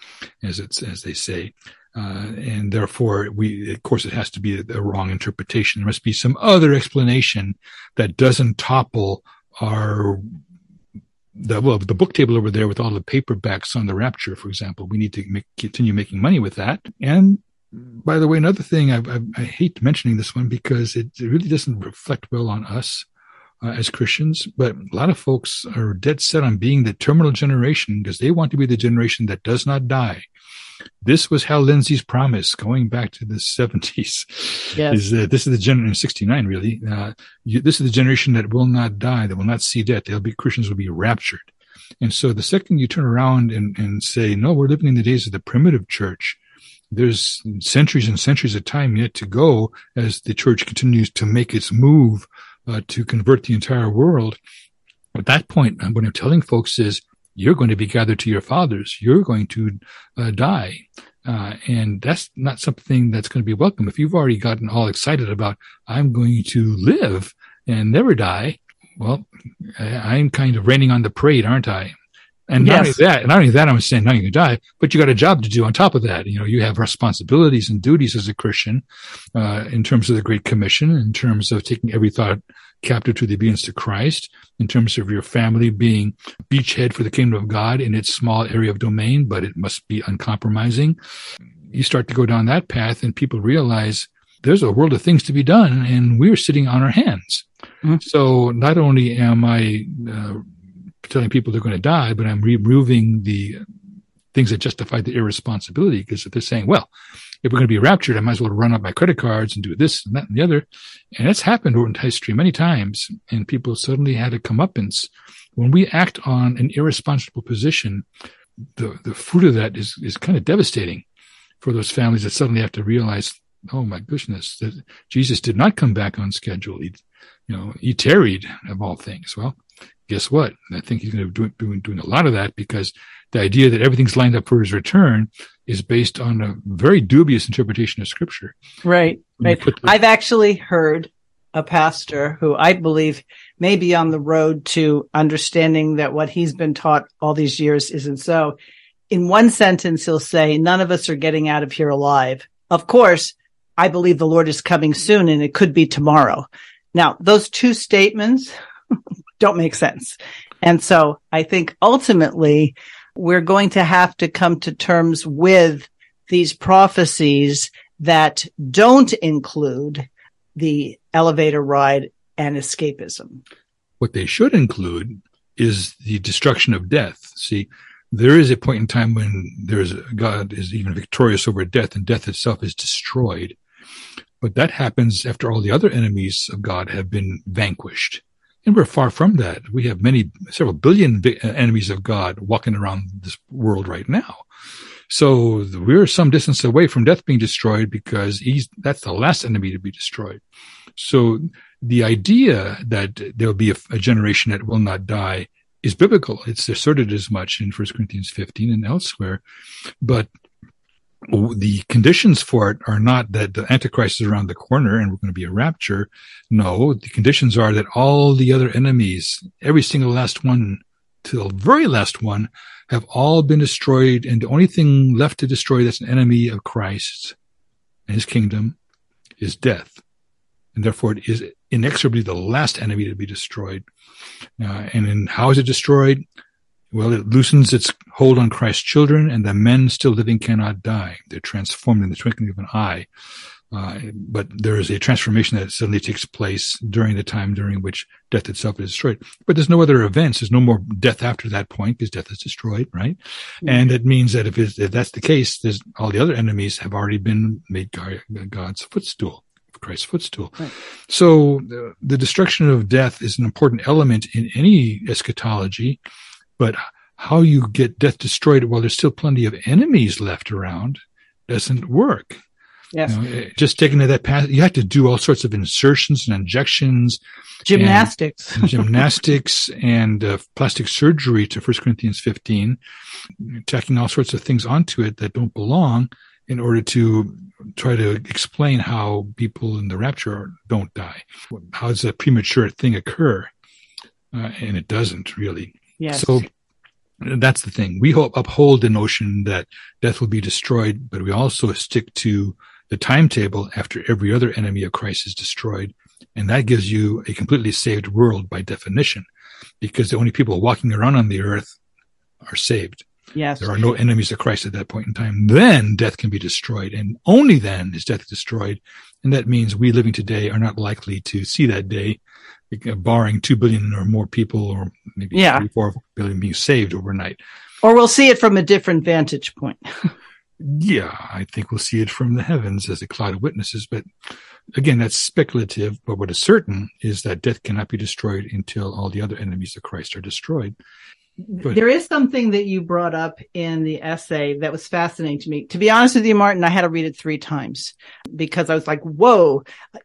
As it's, as they say. Uh, and therefore we, of course, it has to be a, a wrong interpretation. There must be some other explanation that doesn't topple our the well, the book table over there with all the paperbacks on the rapture, for example, we need to make, continue making money with that. And by the way, another thing, I, I, I hate mentioning this one because it, it, really doesn't reflect well on us uh, as Christians, but a lot of folks are dead set on being the terminal generation because they want to be the generation that does not die. This was Hal Lindsey's promise going back to the 70s. Yes. Is, uh, this is the generation, 69 really. Uh, you, this is the generation that will not die, that will not see death. They'll be, Christians will be raptured. And so the second you turn around and, and say, no, we're living in the days of the primitive church, there's centuries and centuries of time yet to go as the church continues to make its move uh, to convert the entire world. At that point, what I'm telling folks is you're going to be gathered to your fathers. You're going to uh, die. Uh, and that's not something that's going to be welcome. If you've already gotten all excited about, I'm going to live and never die. Well, I, am kind of raining on the parade, aren't I? And yes. not only that, and not only that, I'm saying not you can die, but you got a job to do on top of that. You know, you have responsibilities and duties as a Christian, uh, in terms of the Great Commission, in terms of taking every thought captive to the obedience to Christ, in terms of your family being beachhead for the kingdom of God in its small area of domain, but it must be uncompromising. You start to go down that path and people realize there's a world of things to be done and we're sitting on our hands. Mm-hmm. So not only am I uh, telling people they're going to die, but I'm removing the things that justify the irresponsibility. Because if they're saying, well, if we're going to be raptured, I might as well run up my credit cards and do this and that and the other. And it's happened in history many times. And people suddenly had a comeuppance. When we act on an irresponsible position, the, the fruit of that is, is kind of devastating for those families that suddenly have to realize, oh my goodness, that Jesus did not come back on schedule. He, you know, he tarried of all things. Well, guess what? I think he's going to be doing, doing, doing a lot of that because the idea that everything's lined up for his return is based on a very dubious interpretation of scripture. Right. Right. The- I've actually heard a pastor who I believe may be on the road to understanding that what he's been taught all these years isn't so. In one sentence, he'll say, none of us are getting out of here alive. Of course, I believe the Lord is coming soon and it could be tomorrow. Now, those two statements don't make sense. And so I think ultimately we're going to have to come to terms with these prophecies that don't include the elevator ride and escapism. What they should include is the destruction of death. See, there is a point in time when there's God is even victorious over death and death itself is destroyed. But that happens after all the other enemies of God have been vanquished. And we're far from that. We have many, several billion uh, enemies of God walking around this world right now. So we're some distance away from death being destroyed because he's, that's the last enemy to be destroyed. So the idea that there will be a, a generation that will not die is biblical. It's asserted as much in 1 Corinthians 15 and elsewhere. But the conditions for it are not that the Antichrist is around the corner and we're going to be a rapture. No, the conditions are that all the other enemies, every single last one till the very last one, have all been destroyed. And the only thing left to destroy that's an enemy of Christ and his kingdom is death. And therefore it is inexorably the last enemy to be destroyed. Uh, and then how is it destroyed? Well, it loosens its hold on Christ's children, and the men still living cannot die. They're transformed in the twinkling of an eye. Uh, but there is a transformation that suddenly takes place during the time during which death itself is destroyed. But there's no other events. There's no more death after that point because death is destroyed, right? Mm-hmm. And it means that if, if that's the case, there's all the other enemies have already been made God's footstool. Christ's footstool. Right. So the, the destruction of death is an important element in any eschatology. But how you get death destroyed while there's still plenty of enemies left around doesn't work. Yes. You know, just taking to that path, you have to do all sorts of insertions and injections, gymnastics, and gymnastics, and uh, plastic surgery to 1 Corinthians 15, tacking all sorts of things onto it that don't belong in order to try to explain how people in the rapture don't die. How does a premature thing occur? Uh, and it doesn't really. Yes. So that's the thing. We uphold the notion that death will be destroyed, but we also stick to the timetable after every other enemy of Christ is destroyed. And that gives you a completely saved world by definition, because the only people walking around on the earth are saved. Yes. There are no enemies of Christ at that point in time. Then death can be destroyed. And only then is death destroyed. And that means we living today are not likely to see that day Uh, barring 2 billion or more people or maybe yeah. 3, 4 billion being saved overnight. Or we'll see it from a different vantage point. yeah, I think we'll see it from the heavens as a cloud of witnesses. But again, that's speculative. But what is certain is that death cannot be destroyed until all the other enemies of Christ are destroyed. There is something that you brought up in the essay that was fascinating to me. To be honest with you, Martin, I had to read it three times because I was like, whoa,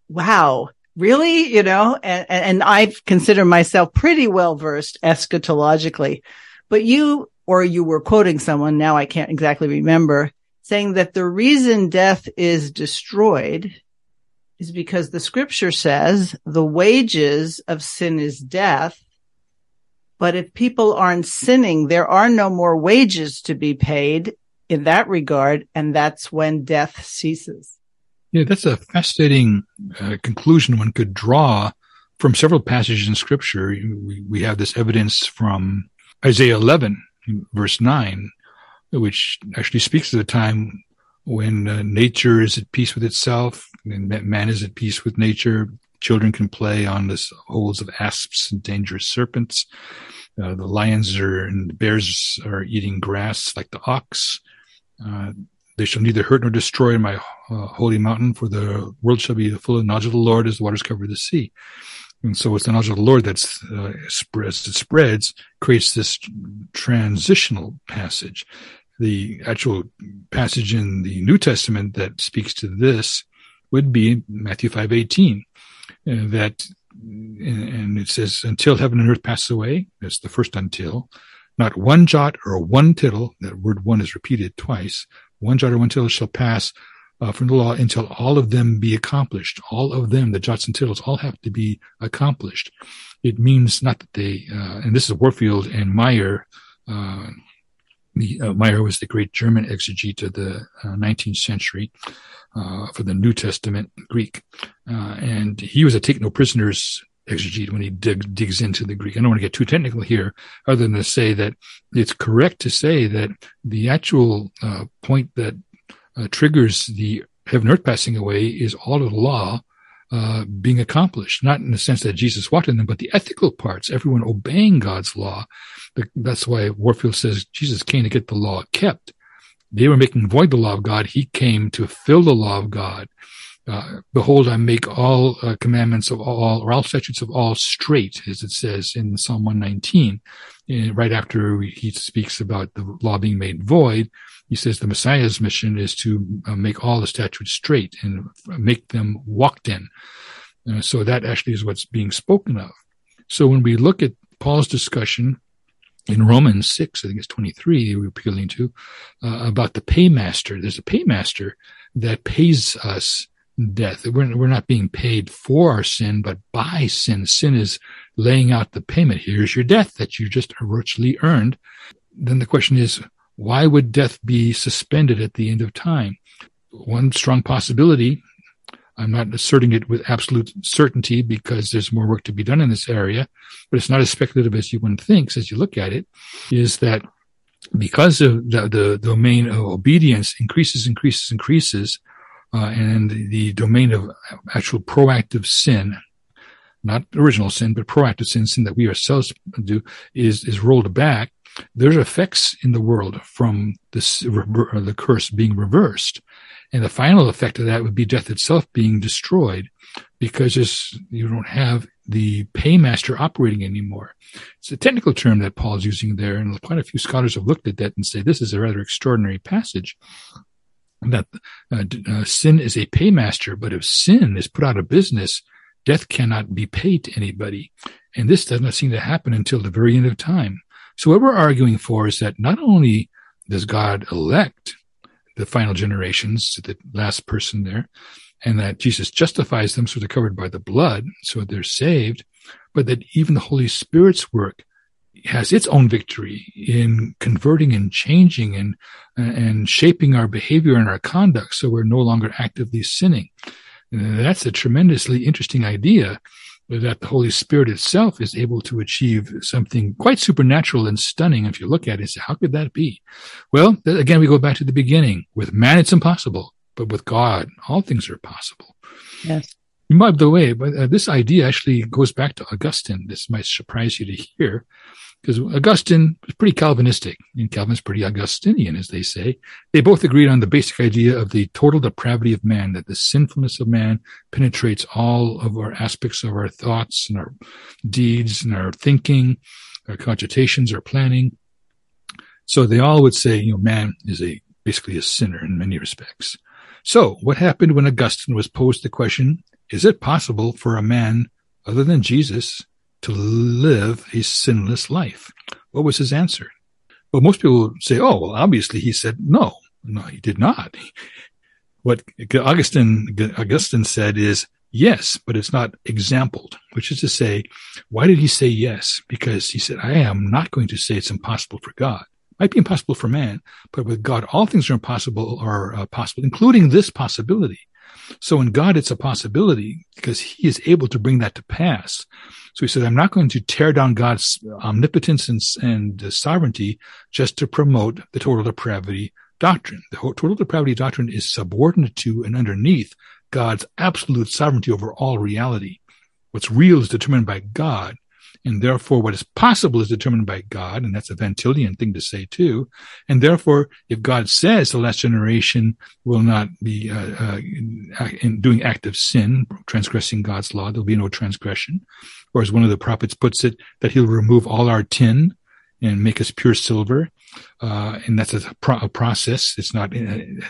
wow, really? You know, and, and I consider myself pretty well versed eschatologically, but you, or you were quoting someone, now I can't exactly remember, saying that the reason death is destroyed is because the scripture says the wages of sin is death. But if people aren't sinning, there are no more wages to be paid in that regard. And that's when death ceases. Yeah, that's a fascinating uh, conclusion one could draw from several passages in scripture. We, we have this evidence from Isaiah 11, verse 9, which actually speaks of the time when uh, nature is at peace with itself and man is at peace with nature. Children can play on the holes of asps and dangerous serpents. Uh, the lions are and the bears are eating grass like the ox. Uh, they shall neither hurt nor destroy my uh, holy mountain, for the world shall be full of the knowledge of the Lord as the waters cover the sea. And so it's the knowledge of the Lord that's, uh, as it spreads, creates this transitional passage. The actual passage in the New Testament that speaks to this would be Matthew 5:18, uh, that and it says, "Until heaven and earth pass away," that's the first "until." Not one jot or one tittle. That word "one" is repeated twice. One jot or one tittle shall pass uh, from the law until all of them be accomplished. All of them, the jots and tittles, all have to be accomplished. It means not that they, uh, and this is Warfield and Meyer. Uh, the, uh, Meyer was the great German exegete of the 19th uh, century uh, for the New Testament Greek, and he was a take no prisoners exegete when he dig, digs into the Greek. I don't want to get too technical here, other than to say that it's correct to say that the actual uh, point that uh, triggers the heaven earth passing away is all of the law uh, being accomplished, not in the sense that Jesus walked in them, but the ethical parts, everyone obeying God's law. That's why Warfield says Jesus came to get the law kept. They were making void the law of God. He came to fill the law of God. Uh, behold, I make all uh, commandments of all, or all statutes of all straight, as it says in Psalm 119. And right after he speaks about the law being made void, he says the Messiah's mission is to uh, make all the statutes straight and make them walked in. Uh, so that actually is what's being spoken of. So when we look at Paul's discussion in Romans 6, I think it's 23, we're appealing to, uh, about the paymaster. There's a paymaster that pays us death. We're, we're not being paid for our sin, but by sin. Sin is laying out the payment. Here's your death that you just virtually earned. Then the question is, why would death be suspended at the end of time? One strong possibility, I'm not asserting it with absolute certainty because there's more work to be done in this area, but it's not as speculative as you one thinks as you look at it, is that because of the, the domain of obedience increases, increases, increases, uh, and the domain of actual proactive sin, not original sin, but proactive sin, sin that we ourselves do, is is rolled back there's effects in the world from this the curse being reversed, and the final effect of that would be death itself being destroyed, because you don't have the paymaster operating anymore. It's a technical term that Paul's using there, and quite a few scholars have looked at that and say this is a rather extraordinary passage. That uh, uh, sin is a paymaster, but if sin is put out of business, death cannot be paid to anybody. And this does not seem to happen until the very end of time. So what we're arguing for is that not only does God elect the final generations, the last person there, and that Jesus justifies them so they're covered by the blood, so they're saved, but that even the Holy Spirit's work has its own victory in converting and changing and and shaping our behavior and our conduct so we're no longer actively sinning. That's a tremendously interesting idea that the Holy Spirit itself is able to achieve something quite supernatural and stunning. If you look at it say, how could that be? Well, again, we go back to the beginning. With man, it's impossible, but with God, all things are possible. Yes. By the way, but uh, this idea actually goes back to Augustine. This might surprise you to hear, because Augustine was pretty Calvinistic, and Calvin's pretty Augustinian, as they say. They both agreed on the basic idea of the total depravity of man, that the sinfulness of man penetrates all of our aspects of our thoughts and our deeds and our thinking, our cogitations, our planning. So they all would say, you know, man is a basically a sinner in many respects. So what happened when Augustine was posed the question, is it possible for a man other than Jesus to live a sinless life? What was his answer? Well, most people say, oh, well, obviously he said no. No, he did not. What Augustine, Augustine said is, yes, but it's not exampled, which is to say, why did he say yes? Because he said, I am not going to say it's impossible for God. It might be impossible for man, but with God, all things are impossible, are uh, possible, including this possibility. So in God, it's a possibility because he is able to bring that to pass. So he said, I'm not going to tear down God's omnipotence and, and sovereignty just to promote the total depravity doctrine. The total depravity doctrine is subordinate to and underneath God's absolute sovereignty over all reality. What's real is determined by God and therefore what is possible is determined by God, and that's a Van Tillian thing to say too. And therefore, if God says the last generation will not be uh, uh, in doing active sin, transgressing God's law, there'll be no transgression. Or as one of the prophets puts it, that He'll remove all our tin and make us pure silver. Uh, and that's a, pro- a, process. It's not, it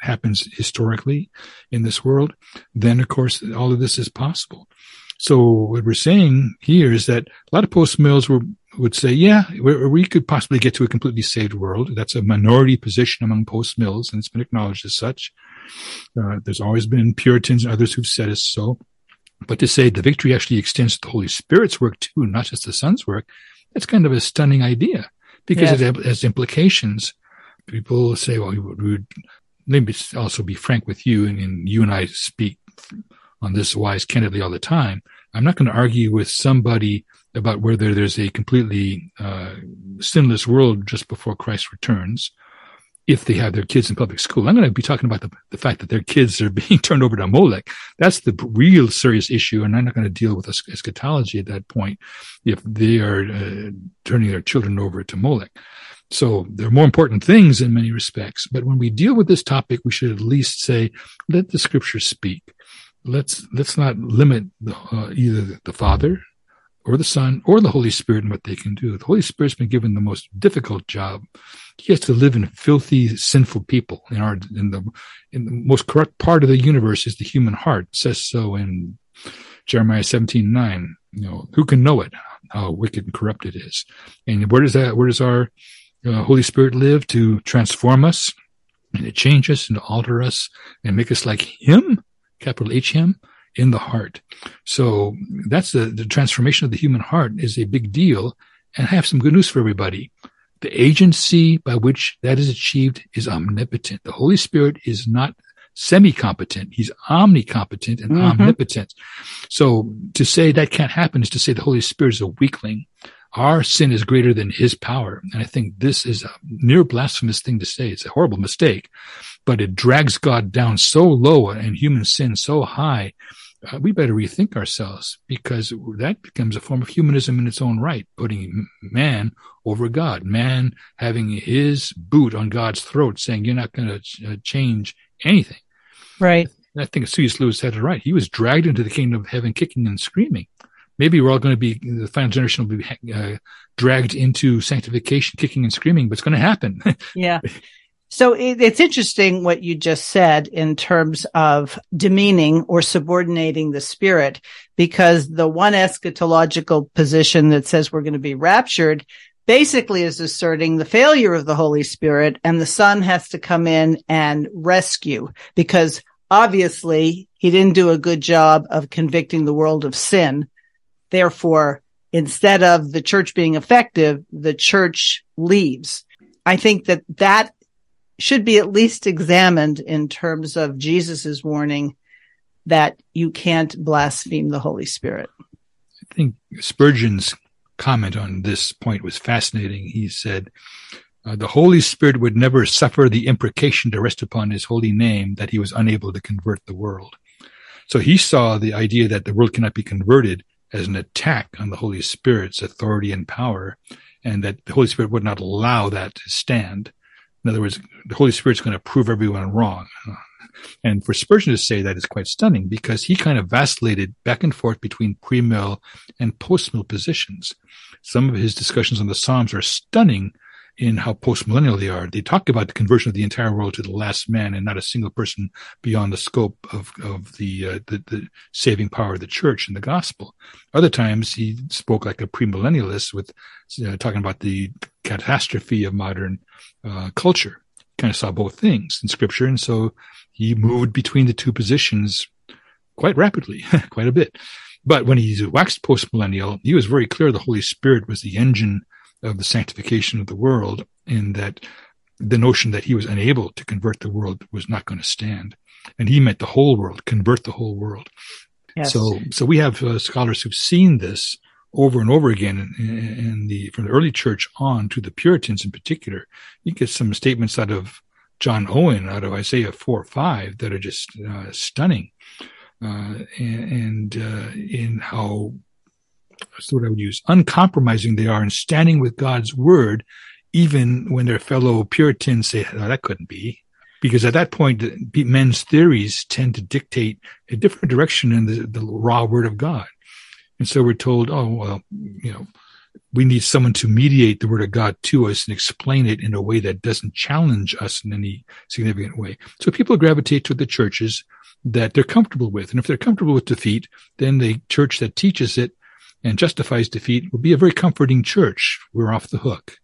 happens historically in this world. Then, of course, all of this is possible. So what we're saying here is that a lot of post mills were, would say, yeah, we could possibly get to a completely saved world. That's a minority position among post mills, and it's been acknowledged as such. Uh, there's always been Puritans and others who've said as so. But to say the victory actually extends to the Holy Spirit's work too, not just the Son's work, that's kind of a stunning idea because yes. it has implications. People say, well, we would, let me also be frank with you, and, and you and I speak on this wise candidly all the time. I'm not going to argue with somebody about whether there's a completely uh, sinless world just before Christ returns if they have their kids in public school. I'm going to be talking about the, the fact that their kids are being turned over to Molech. That's the real serious issue. And I'm not going to deal with eschatology at that point if they are uh, turning their children over to Molech. So there are more important things in many respects. But when we deal with this topic, we should at least say, let the scripture speak let's let's not limit the, uh, either the Father or the Son or the Holy Spirit and what they can do. The Holy Spirit's been given the most difficult job. He has to live in filthy, sinful people. In our in the in the most corrupt part of the universe is the human heart. It says so in Jeremiah seventeen nine. You know, who can know it? How wicked and corrupt it is. And where does that? Where does our uh, Holy Spirit live to transform us and to change us and to alter us and make us like Him? Capital HM, in the heart. So that's the, the transformation of the human heart is a big deal. And I have some good news for everybody. The agency by which that is achieved is omnipotent. The Holy Spirit is not semi-competent. He's omnicompetent and mm-hmm. omnipotent. So to say that can't happen is to say the Holy Spirit is a weakling. Our sin is greater than his power. And I think this is a near blasphemous thing to say. It's a horrible mistake but it drags God down so low and human sin so high. Uh, we better rethink ourselves because that becomes a form of humanism in its own right, putting man over God, man having his boot on God's throat, saying, You're not going to ch- uh, change anything. Right. I think C.S. Lewis had it right. He was dragged into the kingdom of heaven kicking and screaming. Maybe we're all going to be, the final generation will be uh, dragged into sanctification, kicking and screaming, but it's going to happen. yeah. So it, it's interesting what you just said in terms of demeaning or subordinating the spirit, because the one eschatological position that says we're going to be raptured basically is asserting the failure of the Holy Spirit and the Son has to come in and rescue because obviously he didn't do a good job of convicting the world of sin. Therefore, instead of the church being effective, the church leaves. I think that that should be at least examined in terms of Jesus's warning that you can't blaspheme the Holy Spirit. I think Spurgeon's comment on this point was fascinating. He said, uh, the Holy Spirit would never suffer the imprecation to rest upon his holy name that he was unable to convert the world. So he saw the idea that the world cannot be converted as an attack on the Holy Spirit's authority and power, and that the Holy Spirit would not allow that to stand. In other words, the Holy Spirit's going to prove everyone wrong. And for Spurgeon to say that is quite stunning because he kind of vacillated back and forth between pre-mill and post-mill positions. Some of his discussions on the Psalms are stunning in how post-millennial they are. They talk about the conversion of the entire world to the last man and not a single person beyond the scope of, of the, uh, the, the, saving power of the church and the gospel. Other times he spoke like a premillennialist with uh, talking about the catastrophe of modern uh, culture. Kind of saw both things in scripture. And so he moved between the two positions quite rapidly, quite a bit. But when he waxed post-millennial, he was very clear the Holy Spirit was the engine of the sanctification of the world and that the notion that he was unable to convert the world was not going to stand. And he meant the whole world, convert the whole world. Yes. So, so we have uh, scholars who've seen this over and over again in, in, the, from the early church on to the Puritans in particular. You get some statements out of John Owen, out of Isaiah 4 or 5 that are just uh, stunning. Uh, and, and uh, in how that's what I would use, uncompromising they are in standing with God's word, even when their fellow Puritans say, oh, that couldn't be. Because at that point, men's theories tend to dictate a different direction in the, the raw word of God. And so we're told, oh, well, you know, we need someone to mediate the word of God to us and explain it in a way that doesn't challenge us in any significant way. So people gravitate to the churches that they're comfortable with. And if they're comfortable with defeat, then the church that teaches it and justifies defeat will be a very comforting church. We're off the hook.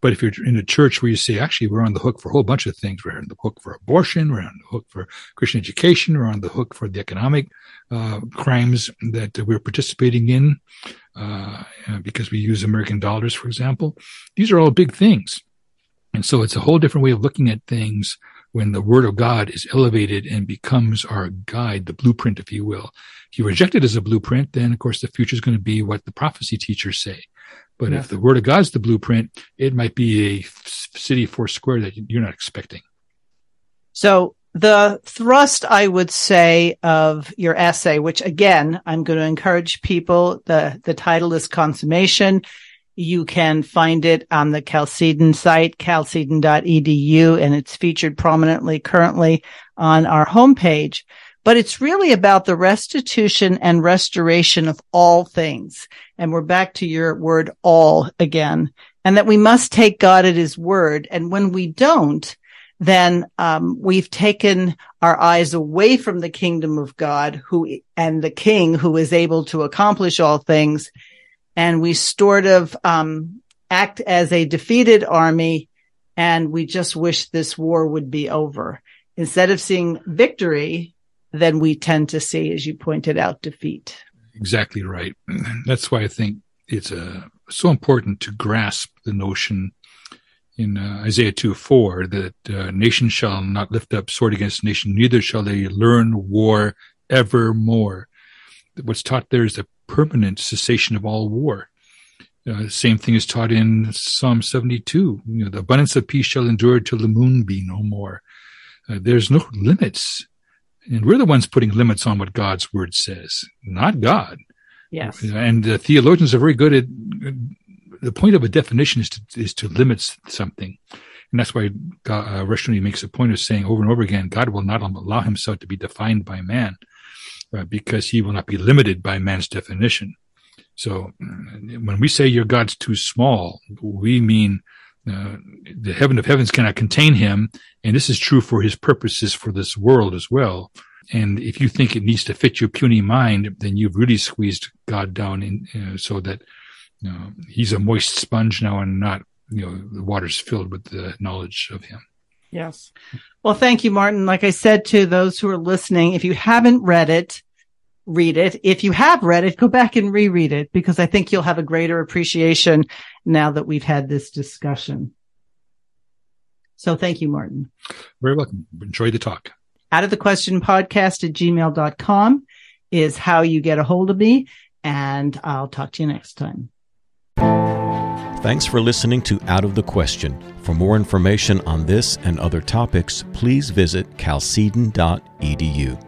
But if you're in a church where you say, actually, we're on the hook for a whole bunch of things, we're on the hook for abortion, we're on the hook for Christian education, we're on the hook for the economic uh, crimes that we're participating in uh, because we use American dollars, for example. These are all big things. And so it's a whole different way of looking at things when the word of God is elevated and becomes our guide, the blueprint, if you will. If you reject it as a blueprint, then of course the future is going to be what the prophecy teachers say. But yeah. if the word of God's the blueprint, it might be a city four square that you're not expecting. So the thrust, I would say, of your essay, which again, I'm going to encourage people. The, the title is consummation. You can find it on the Chalcedon site, chalcedon.edu, and it's featured prominently currently on our homepage. But it's really about the restitution and restoration of all things. And we're back to your word all again, and that we must take God at his word. And when we don't, then um, we've taken our eyes away from the kingdom of God, who and the King who is able to accomplish all things, and we sort of um, act as a defeated army and we just wish this war would be over. Instead of seeing victory, then we tend to see, as you pointed out, defeat. Exactly right. That's why I think it's uh, so important to grasp the notion in uh, Isaiah 2 4 that uh, nation shall not lift up sword against nation, neither shall they learn war evermore. What's taught there is a permanent cessation of all war. Uh, same thing is taught in Psalm 72. You know, the abundance of peace shall endure till the moon be no more. Uh, there's no limits. And we're the ones putting limits on what God's word says, not God. Yes. And the theologians are very good at the point of a definition is to, is to limit something. And that's why God, uh, makes a point of saying over and over again, God will not allow himself to be defined by man uh, because he will not be limited by man's definition. So uh, when we say your God's too small, we mean uh, the heaven of heavens cannot contain him. And this is true for his purposes for this world as well. And if you think it needs to fit your puny mind, then you've really squeezed God down in, uh, so that you know, he's a moist sponge now and not, you know, the water's filled with the knowledge of him. Yes. Well, thank you, Martin. Like I said to those who are listening, if you haven't read it, read it. If you have read it, go back and reread it because I think you'll have a greater appreciation now that we've had this discussion. So thank you, Martin. Very welcome. Enjoy the talk. Out of the question podcast at gmail.com is how you get a hold of me. And I'll talk to you next time. Thanks for listening to Out of the Question. For more information on this and other topics, please visit chalcedon.edu.